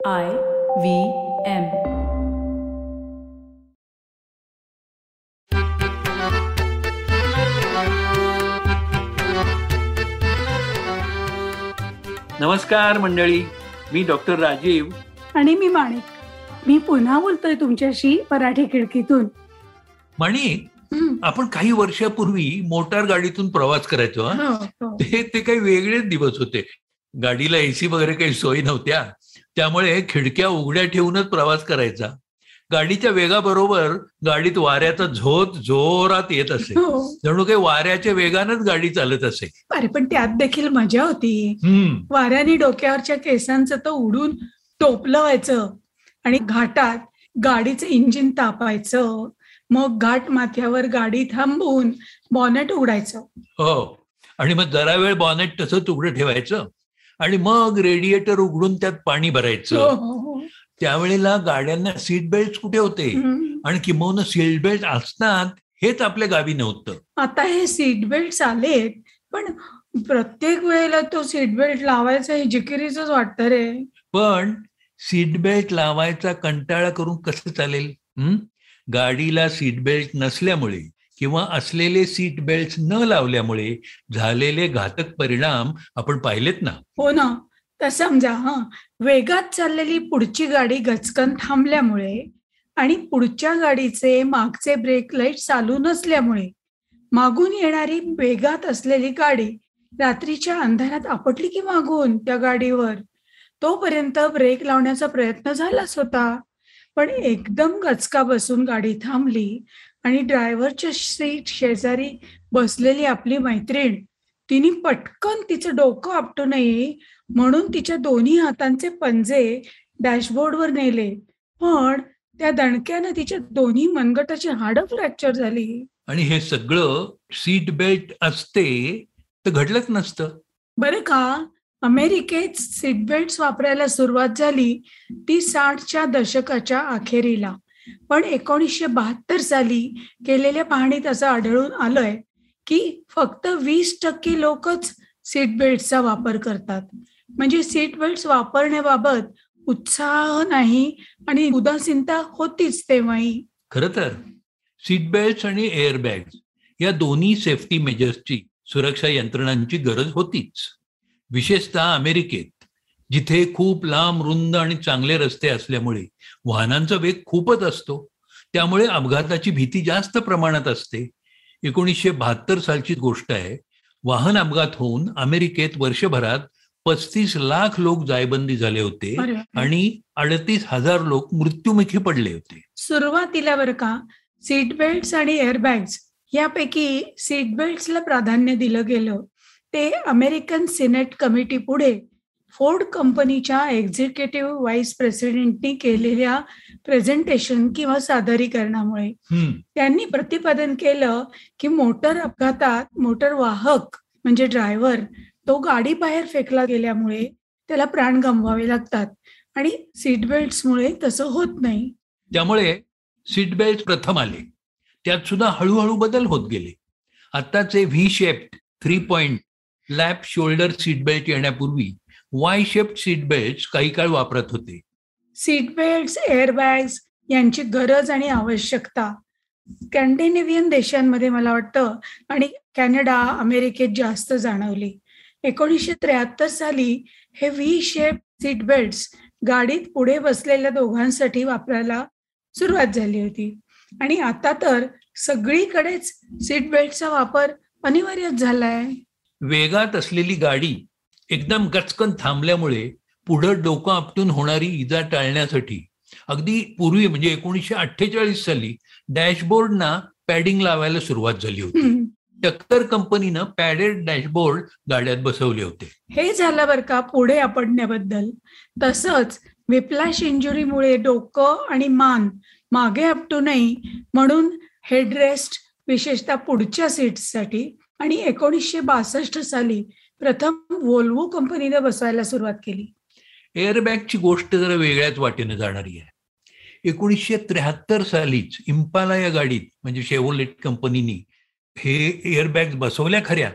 I V M नमस्कार मंडळी मी doctor Rajiv आणि मी माणिक मी पुन्हा बोलतोय तुमच्याशी मराठी खिडकीतून माणिक. आपण काही वर्षापूर्वी मोटार गाडीतून प्रवास करायचो हं? हो, हो. ते ते काही वेगळेच दिवस होते गाडीला एसी वगैरे काही सोयी नव्हत्या त्यामुळे खिडक्या उघड्या ठेवूनच प्रवास करायचा. गाडीच्या वेगाबरोबर गाडीत वाऱ्याचा झोत जोरात येत असे. हो. जणू काही वाऱ्याच्या वेगानच गाडी चालत असे. अरे पण त्यात देखील मजा होती. वाऱ्याने डोक्यावरच्या केसांचं तर उडून टोपलं व्हायचं आणि घाटात गाडीचं इंजिन तापायचं. मग घाट माथ्यावर गाडी थांबवून बॉनेट उघडायचं. हो. आणि मग जरा वेळ बॉनेट तसंच उघडं ठेवायचं. आणि मग रेडिएटर उघडून त्यात पाणी हो, भरायचं हो, हो. त्यावेळेला गाड्यांना सीट बेल्ट कुठे होते हं. आणि किंबहुना सीट बेल्ट असतात हेच आपल्या गावी नव्हतं आता हे सीट बेल्ट आलेत पण प्रत्येक वेळेला तो सीट बेल्ट लावायचा हे जिकिरीच वाटतं रे पण सीट बेल्ट लावायचा कंटाळा करून कसं चालेल हं? गाडीला सीट बेल्ट नसल्यामुळे किंवा असलेले सीट बेल्ट न लावल्यामुळे झालेले घातक परिणाम आपण पाहिलेत ना? हो ना. तर समजा हा. वेगात चाललेली पुढची गाडी गचकन थांबल्यामुळे आणि पुढच्या गाडीचे मागचे ब्रेक लाइट चालू नसल्यामुळे मागून येणारी वेगात असलेली गाडी रात्रीच्या अंधारात आपटली की मागून त्या गाडीवर? तोपर्यंत ब्रेक लावण्याचा प्रयत्न झालाच होता पण एकदम गचका बसून गाडी थांबली आणि ड्रायव्हरच्या सीट शेजारी बसलेली आपली मैत्रीण तिने पटकन तिचं डोकं आपटू नये म्हणून तिच्या दोन्ही हातांचे पंजे डॅशबोर्डवर नेले. पण त्या दणक्यानं तिच्या दोन्ही मनगटाची हाडं फ्रॅक्चर झाली. आणि हे सगळं सीट बेल्ट असते तर घडलंच नसतं. बरं का? अमेरिकेत सीट बेल्ट वापरायला सुरुवात झाली ती साठच्या दशकाच्या अखेरीला. पण एकोणीसशे बहात्तर साली केलेल्या पाहणीत असं आढळून आलंय की फक्त वीस टक्के लोकच सीट बेल्टचा वापर करतात. म्हणजे सीट बेल्ट वापरण्याबाबत उत्साह नाही आणि उदासीनता होतीच तेव्हाही. खर तर सीट बेल्ट आणि एअर एअरबॅग या दोन्ही सेफ्टी मेजर्सची सुरक्षा यंत्रणांची गरज होतीच. विशेषतः अमेरिकेत जिथे खूप लांब रुंद आणि चांगले रस्ते असल्यामुळे वाहनांचा वेग खूपच असतो. त्यामुळे अपघाताची भीती जास्त प्रमाणात असते. एकोणीसशे बहात्तर सालची गोष्ट आहे. वाहन अपघात होऊन अमेरिकेत वर्षभरात पस्तीस लाख लोक जायबंदी झाले होते आणि अडतीस हजार लोक मृत्युमुखी पडले होते. सुरुवातीला बरं का सीट बेल्ट आणि एअरबॅग्स यापैकी सीट बेल्ट्सला प्राधान्य दिलं गेलं. ते अमेरिकन सिनेट कमिटी पुढे फोर्ड कंपनीच्या एक्झिक्युटिव्ह व्हाईस प्रेसिडेंटनी केलेल्या प्रेझेंटेशन किंवा सादरीकरणामुळे. त्यांनी प्रतिपादन केलं की मोटर अपघातात मोटर वाहक म्हणजे ड्रायव्हर तो गाडी बाहेर फेकला गेल्यामुळे त्याला प्राण गमवावे लागतात आणि सीट बेल्ट्समुळे तसं होत नाही. त्यामुळे सीट बेल्ट प्रथम आले. त्यात सुद्धा हळूहळू बदल होत गेले. आत्ताचे V shaped three point lap shoulder seat belt येण्यापूर्वी वाय शेप्ड सीट बेल्ट काही काळ वापरत होते. सीट बेल्ट्स एअरबॅग्स यांची गरज आणि आवश्यकता. स्कॅन्डिनेव्हियन देशांमध्ये मला वाटतं आणि कॅनडा अमेरिकेत जास्त जाणवली. एकोणीसशे त्र्याहत्तर साली हे व्ही शेप सीट बेल्ट्स गाडीत पुढे बसलेल्या दोघांसाठी वापरायला सुरुवात झाली होती. आणि आता तर सगळीकडेच सीट बेल्टचा वापर अनिवार्यच झालाय. वेगात असलेली गाडी एकदम गचकन थांबल्यामुळे पुढं डोकं आपटून होणारी इजा टाळण्यासाठी. अगदी पूर्वी म्हणजे एकोणीसशे अठ्ठेचाळीस साली डॅशबोर्डना पॅडिंग लावायला सुरुवात झाली होती. टक्कर कंपनीनं पॅडेड डॅशबोर्ड गाड्यात बसवले होते. हे झालं बरं का पुढे आपडण्याबद्दल तसंच विप्लॅश इंजुरीमुळे डोकं आणि मान मागे आपटू नये म्हणून हेडरेस्ट विशेषतः पुढच्या सीट्ससाठी आणि एकोणीसशे बासष्ट साली प्रथम वोल्वो कंपनीने बसवायला सुरुवात केली. एअरबॅगची गोष्ट जरा वेगळ्याच वाटेने जाणारी आहे. एकोणीसशे त्र्याहत्तर सालीच इम्पाला या गाडीत म्हणजे शेवोलेट कंपनीनी हे एअरबॅग बसवल्या खऱ्या.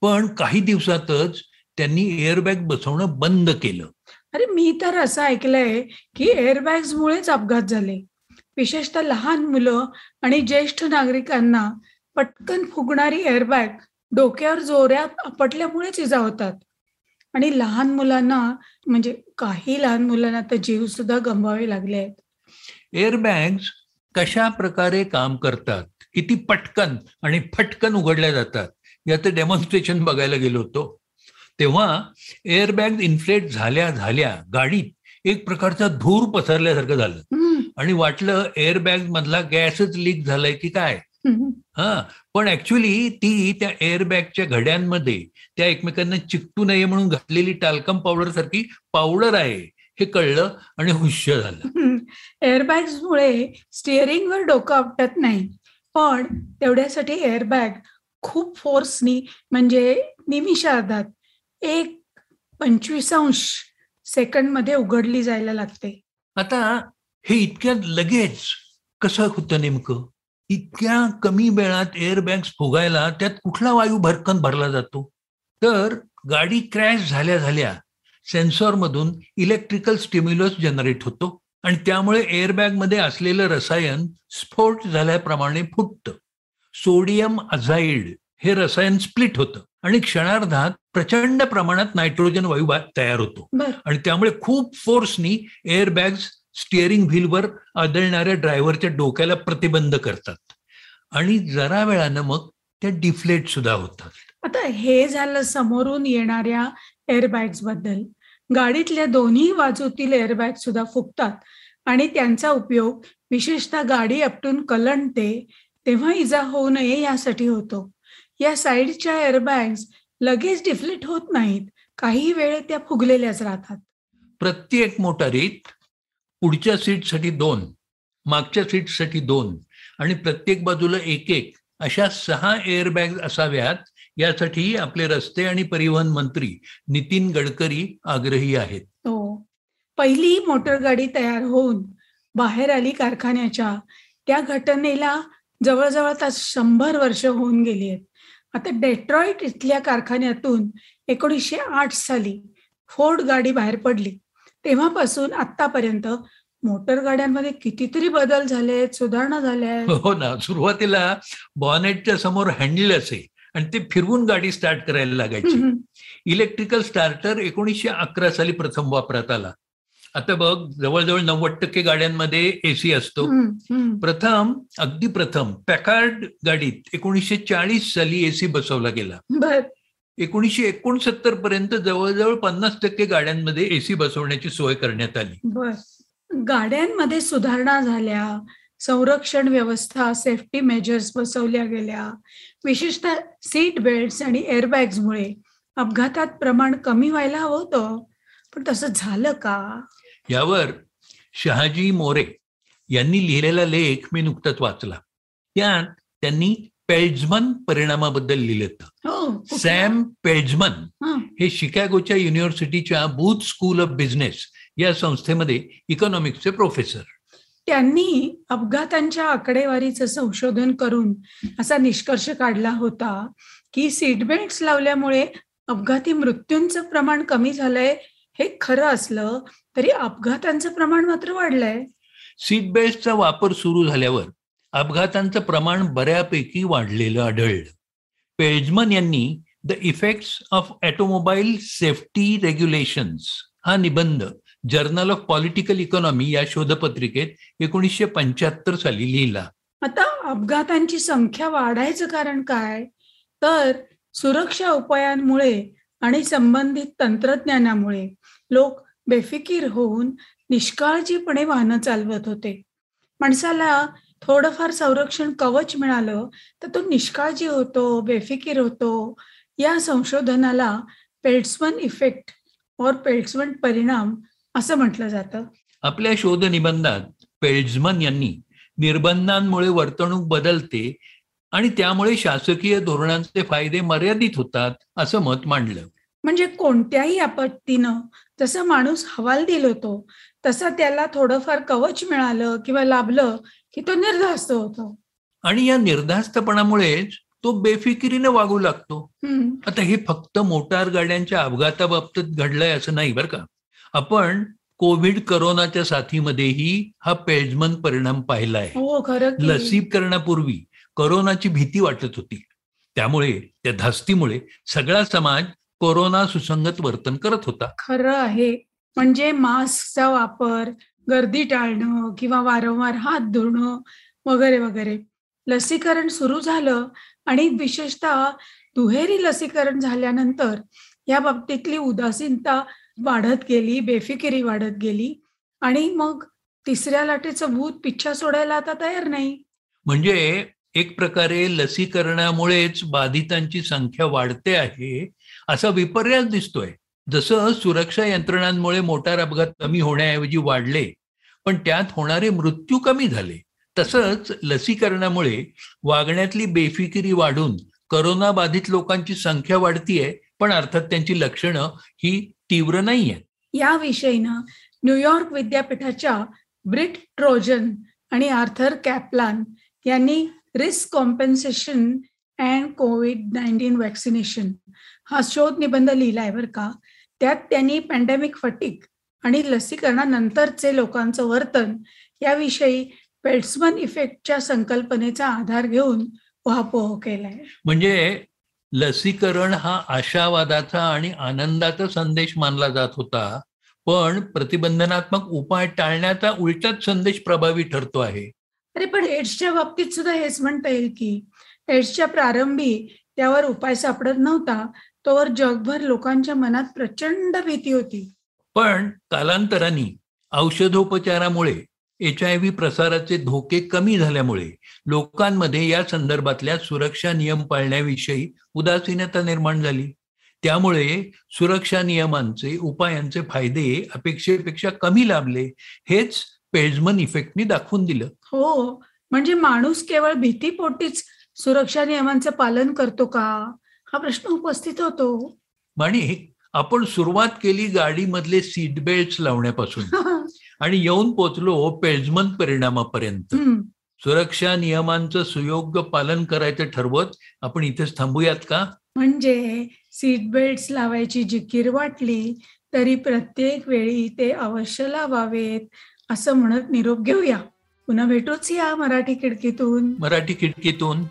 पण काही दिवसातच त्यांनी एअरबॅग बसवणं बंद केलं. अरे मी तर असं ऐकलंय की एअरबॅग्समुळेच अपघात झाले. विशेषतः लहान मुलं आणि ज्येष्ठ नागरिकांना पटकन फुगणारी एअरबॅग डोक्यावर जोऱ्यात आपटल्यामुळेच इजा होतात. आणि लहान मुलांना म्हणजे काही लहान मुलांना तर जीव सुद्धा गमवावे लागले आहेत. एअरबॅग्स कशा प्रकारे काम करतात किती पटकन आणि फटकन उघडल्या जातात याचं डेमॉन्स्ट्रेशन बघायला गेलो होतो. तेव्हा एअरबॅग इन्फ्लेट झाल्या झाल्या गाडीत एक प्रकारचा धूर पसरल्यासारखं झालं. आणि वाटलं एअरबॅग मधला गॅसच लीक झालाय की काय. हा पण ऍक्च्युली ती त्या एअरबॅगच्या घड्यांमध्ये त्या एकमेकांना चिकटू नये म्हणून घातलेली टाल्कम पावडर सारखी पावडर आहे हे कळलं आणि हुश्य झालं. एअरबॅग्समुळे स्टिअरिंगवर डोकं आपटत नाही. पण तेवढ्यासाठी एअरबॅग खूप फोर्सनी म्हणजे निमिषार्धात एक पंचवीसांश सेकंडमध्ये उघडली जायला लागते. आता हे इतक्या लगेच कसं होतं नेमकं? इतक्या कमी वेळात एअरबॅग्स फुगायला त्यात कुठला वायू भरकन भरला जातो? तर गाडी क्रॅश झाल्या झाल्या सेन्सॉरमधून इलेक्ट्रिकल स्टिम्युलस जनरेट होतो आणि त्यामुळे एअरबॅगमध्ये असलेलं रसायन स्फोट झाल्याप्रमाणे फुटतं. सोडियम अझाईड हे रसायन स्प्लिट होतं आणि क्षणार्धात प्रचंड प्रमाणात नायट्रोजन वायू तयार होतो. आणि त्यामुळे खूप फोर्सनी एअरबॅग्स स्टिअरिंग व्हीलवर आदळणाऱ्या ड्रायव्हरच्या डोक्याला प्रतिबंध करतात. आणि जरा वेळानं मग त्या डिफ्लेट सुद्धा होतात. आता हे झालं समोरून येणाऱ्या एअरबॅग्सबद्दल. गाडीतल्या दोन्ही बाजूतील एअरबॅग सुद्धा फुगतात आणि त्यांचा उपयोग विशेषतः गाडी आपटून कलंडते तेव्हा इजा होऊ नये यासाठी होतो. या साईडच्या एअरबॅग्स लगेच डिफ्लेट होत नाहीत. काही वेळ त्या फुगलेल्याच राहतात. प्रत्येक मोटारीत पुढच्या सीटसाठी दोन मागच्या सीटसाठी दोन आणि प्रत्येक बाजूला एक एक अशा सहा एअरबॅग असाव्यात. यासाठी आपले रस्ते आणि परिवहन मंत्री नितीन गडकरी आग्रही आहेत. हो. पहिली पहिली मोटरगाडी तयार होऊन बाहेर आली कारखान्याच्या. त्या घटनेला जवळजवळ आता शंभर वर्ष होऊन गेली आहेत. आता डेट्रॉईट इथल्या कारखान्यातून एकोणीसशे आठ साली फोर्ड गाडी बाहेर पडली. तेव्हापासून आतापर्यंत मोटर गाड्यांमध्ये कितीतरी बदल झाले आहेत सुधारणा झाल्या आहेत हो ना सुरुवातीला बॉनेटच्या समोर हँडल असे आणि ते फिरवून गाडी स्टार्ट करायला लागायची. इलेक्ट्रिकल स्टार्टर एकोणीसशे अकरा साली प्रथम वापरात आला. आता बघ जवळजवळ नव्वद टक्के गाड्यांमध्ये एसी असतो. प्रथम अगदी प्रथम पॅकार्ड गाडीत एकोणीसशे चाळीस साली एसी बसवला गेला. बर एकोणीसशे एकोणसत्तर पर्यंत जवळजवळ पन्नास टक्के गाड्यांमध्ये एसी बसवण्याची सोय करण्यात आली. गाड्यांमध्ये सुधारणा झाल्या. संरक्षण व्यवस्था सेफ्टी मेजर्स बसवल्या गेल्या. विशेषतः सीट बेल्ट आणि एअरबॅग्समुळे अपघातात प्रमाण कमी व्हायला हवं होतं. पण तसं झालं का? यावर शहाजी मोरे यांनी लिहिलेला लेख मी नुकताच वाचला. त्यात त्यांनी पेल्झमन परिणामाबद्दल लिहिलं होतं हो? सॅम पेल्झमन हं, हे शिकागोच्या युनिव्हर्सिटीच्या बूथ स्कूल ऑफ बिझनेस या संस्थेमध्ये इकॉनॉमिक्सचे प्रोफेसर. त्यांनी अपघातांच्या आकडेवारीचं संशोधन करून असा निष्कर्ष काढला होता की सीट बेल्ट लावल्यामुळे अपघाती मृत्यूंचं प्रमाण कमी झालंय हे खरं असलं तरी अपघातांचं प्रमाण मात्र वाढलंय. सीट बेल्टचा वापर सुरू झाल्यावर अपघातांचं प्रमाण बऱ्यापैकी वाढलेलं आढळलं. पेजमन यांनी the effects of automobile safety regulations हा निबंध जर्नल ऑफ पॉलिटिकल इकॉनॉमी या शोधपत्रिकेत एकोणीसशे पंच्याहत्तर साली लिहिला. आता अपघातांची संख्या वाढायचं कारण काय? तर सुरक्षा उपायांमुळे आणि संबंधित तंत्रज्ञानामुळे लोक बेफिकीर होऊन निष्काळजीपणे वाहनं चालवत होते. माणसाला थोडंफार संरक्षण कवच मिळालं तर तो निष्काळजी होतो बेफिकीर होतो. या संशोधनाला पेल्ट्समन इफेक्ट और पेल्ट्समन परिणाम असं म्हटलं जातं. आपल्या शोध निबंधात पेल्झमन यांनी निर्बंधांमुळे वर्तणूक बदलते आणि त्यामुळे शासकीय धोरणांचे फायदे मर्यादित होतात असं मत मांडलं. म्हणजे कोणत्याही आपत्तीनं जसा माणूस हवालदिल होतो तसा त्याला थोडंफार कवच मिळालं किंवा लाभलं की तो निर्धास्त होतो. आणि या निर्धास्तपणामुळेच तो बेफिकिरीने वागू लागतो. आता हे फक्त मोटार गाड्यांच्या अपघाताबाबतीत घडलंय असं नाही बरं का? आपण कोविड करोनाच्या साथीमध्येही हा पेजमन परिणाम पाहिलाय. हो खरं की. लसीकरणापूर्वी करोनाची भीती वाटत होती. त्यामुळे त्या धास्तीमुळे सगळा समाज कोरोना सुसंगत वर्तन करत होता. खरं आहे. म्हणजे मास्कचा वापर गर्दी टाळणं किंवा वारंवार हात धुणं वगैरे वगैरे. लसीकरण सुरू झालं आणि विशेषतः दुहेरी लसीकरण झाल्यानंतर या बाबतीतली उदासीनता वाढत गेली बेफिकिरी वाढत गेली आणि मग तिसऱ्या लाटेचं भूत पिच्छा सोडायला आता तयार नाही. म्हणजे एक प्रकारे लसीकरणामुळेच बाधितांची संख्या वाढते आहे असा विपर्यास दिसतोय. जसं सुरक्षा यंत्रणांमुळे मोटार अपघात कमी होण्याऐवजी वाढले पण त्यात होणारे मृत्यू कमी झाले. तसंच लसीकरणामुळे वागण्यातली बेफिकिरी वाढून करोना बाधित लोकांची संख्या वाढतीये पण अर्थात त्यांची लक्षणं ही तीव्र नाही याविषयी याविषयीनं न्यूयॉर्क विद्यापीठाच्या ब्रिट ट्रोजन आणि आर्थर कॅपलान यांनी risk compensation and COVID nineteen vaccination हा शोध निबंध लिहिलाय बरं का. त्यात त्यांनी पॅन्डेमिक फटिक आणि लसीकरणानंतरचे लोकांचं वर्तन याविषयी पेट्समन इफेक्टच्या संकल्पनेचा आधार घेऊन उहापोह केलाय. म्हणजे लसीकरण हा आशावादाचा आणि आनंदाचा संदेश मानला जात होता पण प्रतिबंधनात्मक उपाय टाळण्याचा उलटाच संदेश प्रभावी ठरतो आहे. अरे पण एड्सच्या बाबतीत सुद्धा हेच म्हणता येईल की एड्सच्या प्रारंभी त्यावर उपाय सापडत नव्हता तोवर जगभर लोकांच्या मनात प्रचंड भीती होती. पण कालांतराने औषधोपचारामुळे एच आय व्ही प्रसाराचे धोके कमी झाल्यामुळे लोकांमध्ये या संदर्भातल्या सुरक्षा नियम पाळण्याविषयी उदासीनता निर्माण झाली. त्यामुळे सुरक्षा नियमांचे उपायांचे फायदे अपेक्षेपेक्षा कमी लाभले हेच पेजमन इफेक्टनी दाखवून दिलं. हो म्हणजे माणूस केवळ भीतीपोटीच सुरक्षा नियमांचं पालन करतो का? हा प्रश्न उपस्थित होतो. आणि आपण सुरुवात केली गाडीमधले सीट बेल्ट लावण्यापासून. आणि येऊन पोचलो पेजमन परिणामापर्यंत. सुरक्षा नियमांचं सुयोग्य पालन करायचं ठरवत आपण इथेच थांबूयात का? म्हणजे सीट बेल्ट लावायची जिकीर वाटली तरी प्रत्येक वेळी ते अवश्य लावावेत असं म्हणत निरोप घेऊया. पुन्हा भेटूच या मराठी खिडकीतून. मराठी खिडकीतून.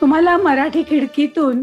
तुम्हाला मराठी खिडकीतून